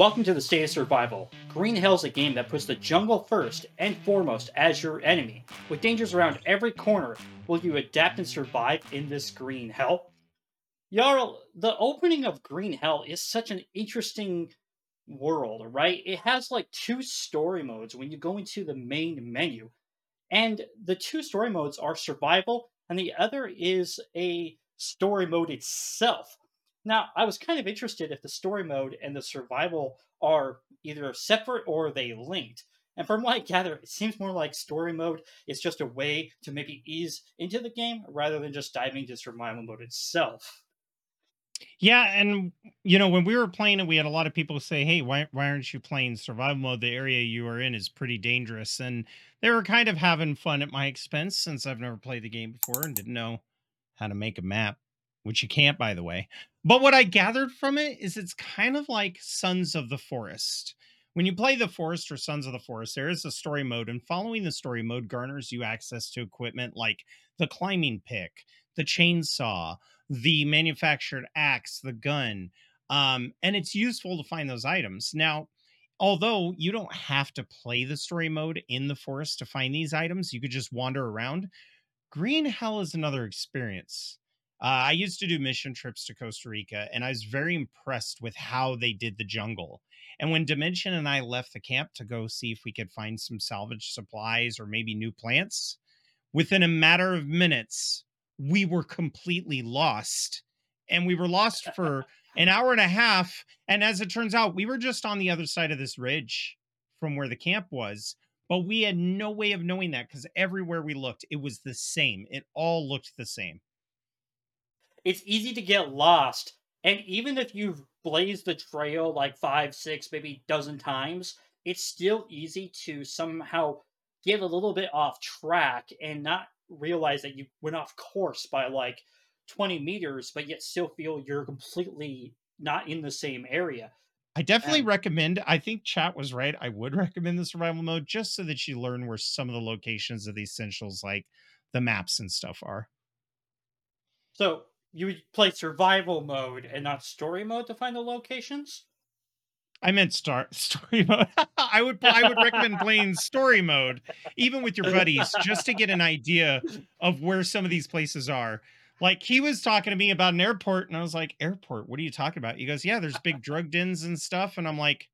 Welcome to the State of Survival. Green Hell is a game that puts the jungle first and foremost as your enemy. With dangers around every corner, will you adapt and survive in this Green Hell? Jarl, the opening of Green Hell is such an interesting world, right? It has like two story modes when you go into the main menu. And the two story modes are survival, and the other is a story mode itself. Now, I was kind of interested if the story mode and the survival are either separate or they linked. And from what I gather, it seems more like story mode is just a way to maybe ease into the game rather than just diving into survival mode itself. Yeah, and you know, when we were playing it, we had a lot of people say, "Hey, why why aren't you playing survival mode? The area you are in is pretty dangerous." And they were kind of having fun at my expense since I've never played the game before and didn't know how to make a map, which you can't, by the way. But what I gathered from it is it's kind of like Sons of the Forest. When you play the Forest or Sons of the Forest, there is a story mode, and following the story mode garners you access to equipment like the climbing pick, the chainsaw, the manufactured axe, the gun. Um, and it's useful to find those items. Now, although you don't have to play the story mode in the forest to find these items, you could just wander around. Green Hell is another experience. Uh, I used to do mission trips to Costa Rica, and I was very impressed with how they did the jungle. And when Dimension and I left the camp to go see if we could find some salvage supplies or maybe new plants, within a matter of minutes, we were completely lost. And we were lost for an hour and a half. And as it turns out, we were just on the other side of this ridge from where the camp was. But we had no way of knowing that because everywhere we looked, it was the same. It all looked the same. It's easy to get lost. And even if you've blazed the trail like five, six, maybe dozen times, it's still easy to somehow get a little bit off track and not realize that you went off course by like 20 meters, but yet still feel you're completely not in the same area. I definitely recommend. I think chat was right. I would recommend the survival mode just so that you learn where some of the locations of the essentials, like the maps and stuff, are. So you would play survival mode and not story mode to find the locations? I meant start story mode. I would I would recommend playing story mode, even with your buddies, just to get an idea of where some of these places are. Like he was talking to me about an airport, and I was like, "Airport? What are you talking about?" He goes, "Yeah, there's big drug dens and stuff," and I'm like,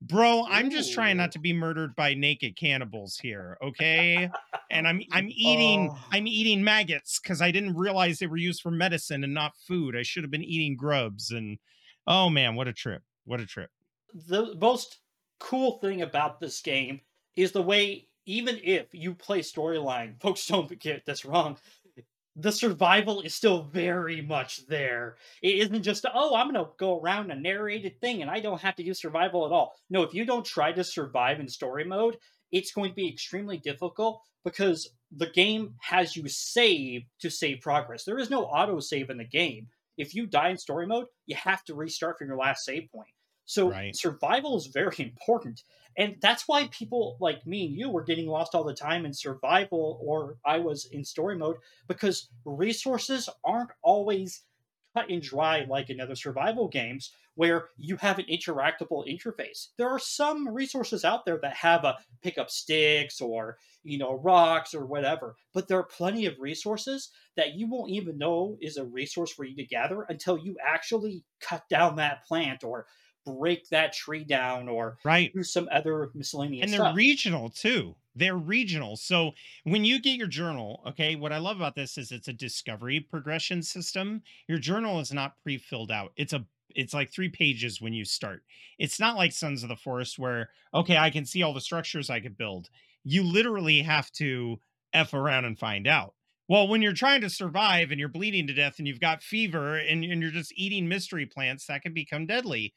"Bro, I'm just trying not to be murdered by naked cannibals here, okay?" And I'm I'm eating oh. I'm eating maggots because I didn't realize they were used for medicine and not food. I should have been eating grubs, and oh man, what a trip! What a trip! the most cool thing about this game is the way even if you play storyline, folks don't get this wrong. The survival is still very much there. It isn't just, oh, I'm going to go around a narrated thing and I don't have to do survival at all. No, if you don't try to survive in story mode, it's going to be extremely difficult because the game has you save to save progress. There is no auto save in the game. If you die in story mode, you have to restart from your last save point. So right. survival is very important. And that's why people like me and you were getting lost all the time in survival or I was in story mode because resources aren't always cut and dry like in other survival games where you have an interactable interface. There are some resources out there that have a pick up sticks or you know rocks or whatever, but there are plenty of resources that you won't even know is a resource for you to gather until you actually cut down that plant or break that tree down or right. do some other miscellaneous and they're stuff. regional too. They're regional. So when you get your journal okay what i love about this is it's a discovery progression system. Your journal is not pre-filled out. It's a it's like three pages when you start. It's not like sons of the forest where okay i can see all the structures i could build. You literally have to f around and find out. Well, when you're trying to survive and you're bleeding to death and you've got fever and, and you're just eating mystery plants, that can become deadly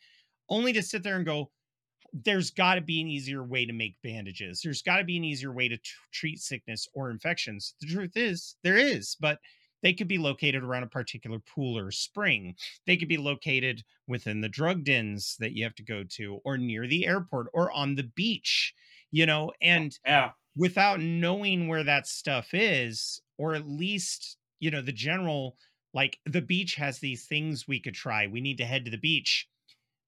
only to sit there and go, there's got to be an easier way to make bandages. There's got to be an easier way to t- treat sickness or infections. The truth is, there is, but they could be located around a particular pool or spring. They could be located within the drug dens that you have to go to, or near the airport, or on the beach, you know, oh, and yeah. without knowing where that stuff is, or at least, you know, the general, like the beach has these things we could try. We need to head to the beach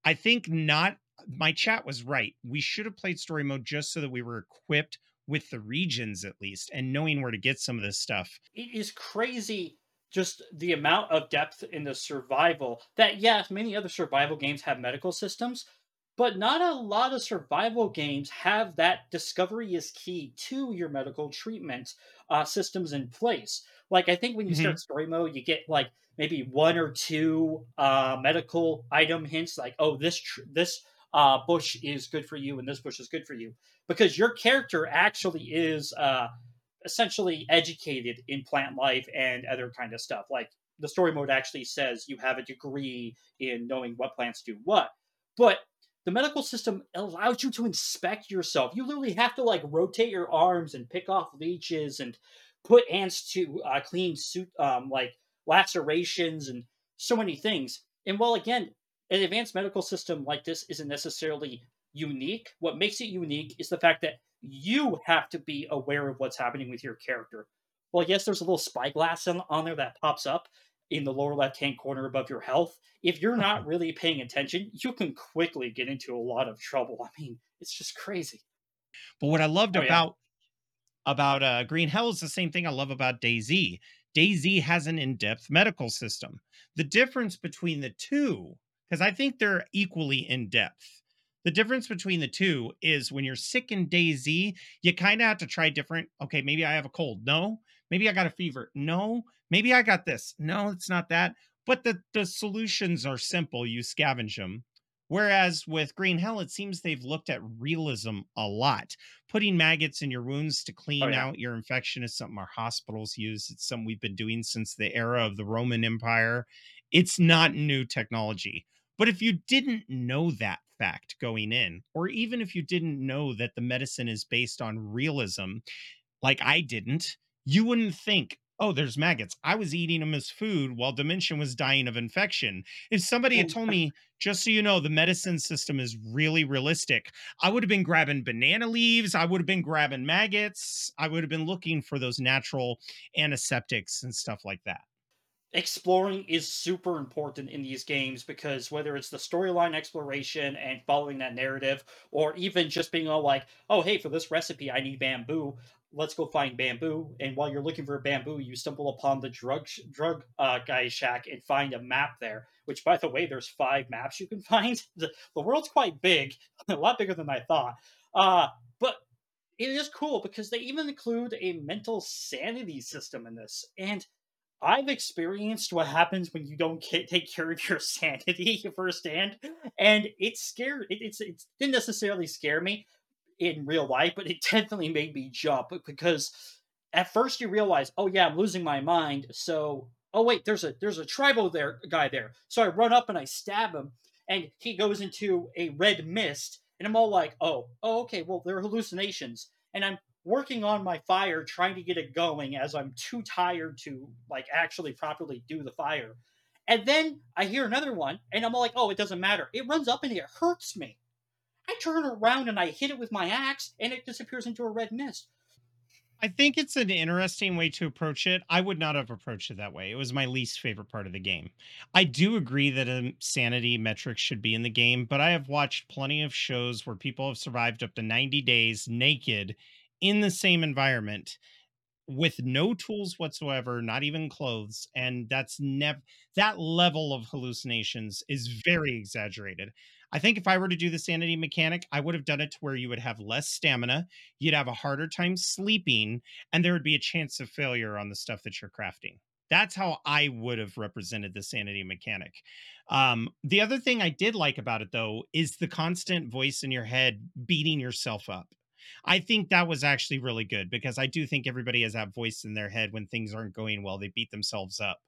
I think not my chat was right. We should have played story mode just so that we were equipped with the regions at least and knowing where to get some of this stuff. It is crazy just the amount of depth in the survival that yes, many other survival games have medical systems, but not a lot of survival games have that discovery is key to your medical treatment uh, systems in place. Like I think when you Mhm. start story mode, you get like maybe one or two uh, medical item hints, like oh this tr- this uh, bush is good for you and this bush is good for you, because your character actually is uh, essentially educated in plant life and other kind of stuff. Like the story mode actually says you have a degree in knowing what plants do what, but the medical system allows you to inspect yourself. You literally have to like rotate your arms and pick off leeches and put ants to uh, clean suit um, like lacerations and so many things. And while again, an advanced medical system like this isn't necessarily unique, what makes it unique is the fact that you have to be aware of what's happening with your character. Well, yes, there's a little spyglass on, on there that pops up in the lower left hand corner above your health. If you're not really paying attention, you can quickly get into a lot of trouble. I mean, it's just crazy. But what I loved Oh, yeah. about about uh, Green Hell is the same thing I love about DayZ. DayZ has an in-depth medical system. The difference between the two, because I think they're equally in depth. The difference between the two is when you're sick in DayZ, you kind of have to try different. Okay, maybe I have a cold. No. Maybe I got a fever. No. Maybe I got this. No, it's not that. But the the solutions are simple. You scavenge them. Whereas with Green Hell, it seems they've looked at realism a lot. Putting maggots in your wounds to oh, clean Oh, yeah. out your infection is something our hospitals use. It's something we've been doing since the era of the Roman Empire. It's not new technology. But if you didn't know that fact going in, or even if you didn't know that the medicine is based on realism, like I didn't, you wouldn't think, oh, there's maggots. I was eating them as food while Dimension was dying of infection. If somebody had told me, just so you know, the medicine system is really realistic, I would have been grabbing banana leaves. I would have been grabbing maggots. I would have been looking for those natural antiseptics and stuff like that. exploring is super important in these games because whether it's the storyline exploration and following that narrative or even just being all like oh hey for this recipe i need bamboo let's go find bamboo. And while you're looking for bamboo you stumble upon the drug sh- drug uh, guy's shack and find a map there which by the way there's five maps you can find. The, the world's quite big a lot bigger than i thought. Uh, but it is cool because they even include a mental sanity system in this. And I've experienced what happens when you don't get, take care of your sanity firsthand, and it scared. It, it's it didn't necessarily scare me in real life, but it definitely made me jump because at first you realize, oh yeah, I'm losing my mind. So oh wait, there's a there's a tribal there guy there. So I run up and I stab him, and he goes into a red mist, and I'm all like, oh oh okay, well they're hallucinations, and I'm working on my fire trying to get it going as i'm too tired to like actually properly do the fire and then i hear another one and i'm all like oh it doesn't matter it runs up and it hurts me i turn around and i hit it with my axe and it disappears into a red mist I think it's an interesting way to approach it. I would not have approached it that way. It was my least favorite part of the game. I do agree that a sanity metric should be in the game, but I have watched plenty of shows where people have survived up to 90 days naked in the same environment with no tools whatsoever, not even clothes, and that's never that level of hallucinations is very exaggerated. I think if I were to do the sanity mechanic, I would have done it to where you would have less stamina, you'd have a harder time sleeping, and there would be a chance of failure on the stuff that you're crafting. That's how I would have represented the sanity mechanic. Um, the other thing I did like about it, though, is the constant voice in your head beating yourself up. I think that was actually really good because I do think everybody has that voice in their head when things aren't going well. They beat themselves up.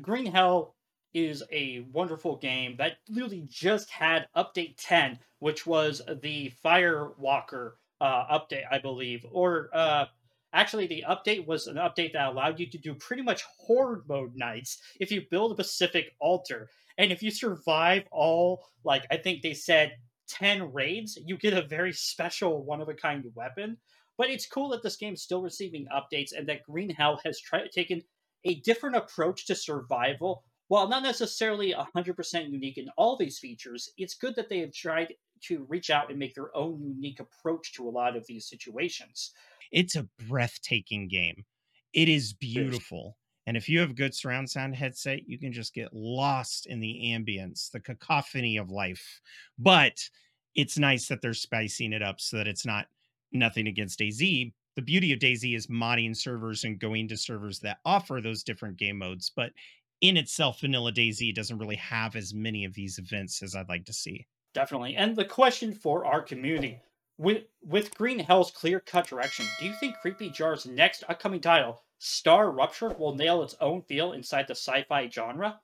green hell is a wonderful game that literally just had update 10 which was the firewalker uh, update i believe or uh, actually the update was an update that allowed you to do pretty much horde mode nights if you build a specific altar and if you survive all like i think they said 10 raids you get a very special one of a kind weapon but it's cool that this game's still receiving updates and that green hell has tried taken a different approach to survival while not necessarily 100% unique in all these features it's good that they have tried to reach out and make their own unique approach to a lot of these situations. It's a breathtaking game. It is beautiful. And if you have a good surround sound headset, you can just get lost in the ambience, the cacophony of life. But it's nice that they're spicing it up so that it's not nothing against DayZ. The beauty of DayZ is modding servers and going to servers that offer those different game modes. But in itself, vanilla DayZ doesn't really have as many of these events as I'd like to see. Definitely. And the question for our community with with Green Hell's clear cut direction, do you think Creepy Jar's next upcoming title, StarRupture, will nail its own feel inside the sci-fi genre?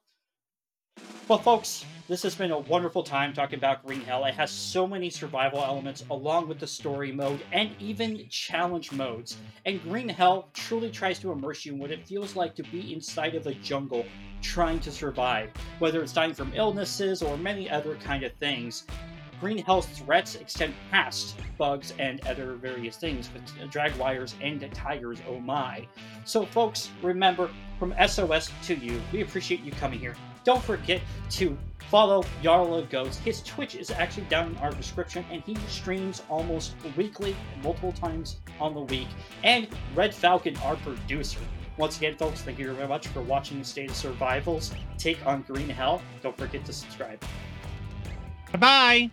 Well, folks, this has been a wonderful time talking about Green Hell. It has so many survival elements, along with the story mode and even challenge modes. And Green Hell truly tries to immerse you in what it feels like to be inside of a jungle trying to survive, whether it's dying from illnesses or many other kind of things. Green Hell's threats extend past bugs and other various things, but uh, jaguars and tigers, oh my. So, folks, remember, from SOS to you, we appreciate you coming here. Don't forget to follow Jarl of. His Twitch is actually down in our description, and he streams almost weekly, multiple times on the week. And Red Falcon, our producer. Once again, folks, thank you very much for watching the State of Survival's take on Green Hell. Don't forget to subscribe. Bye bye.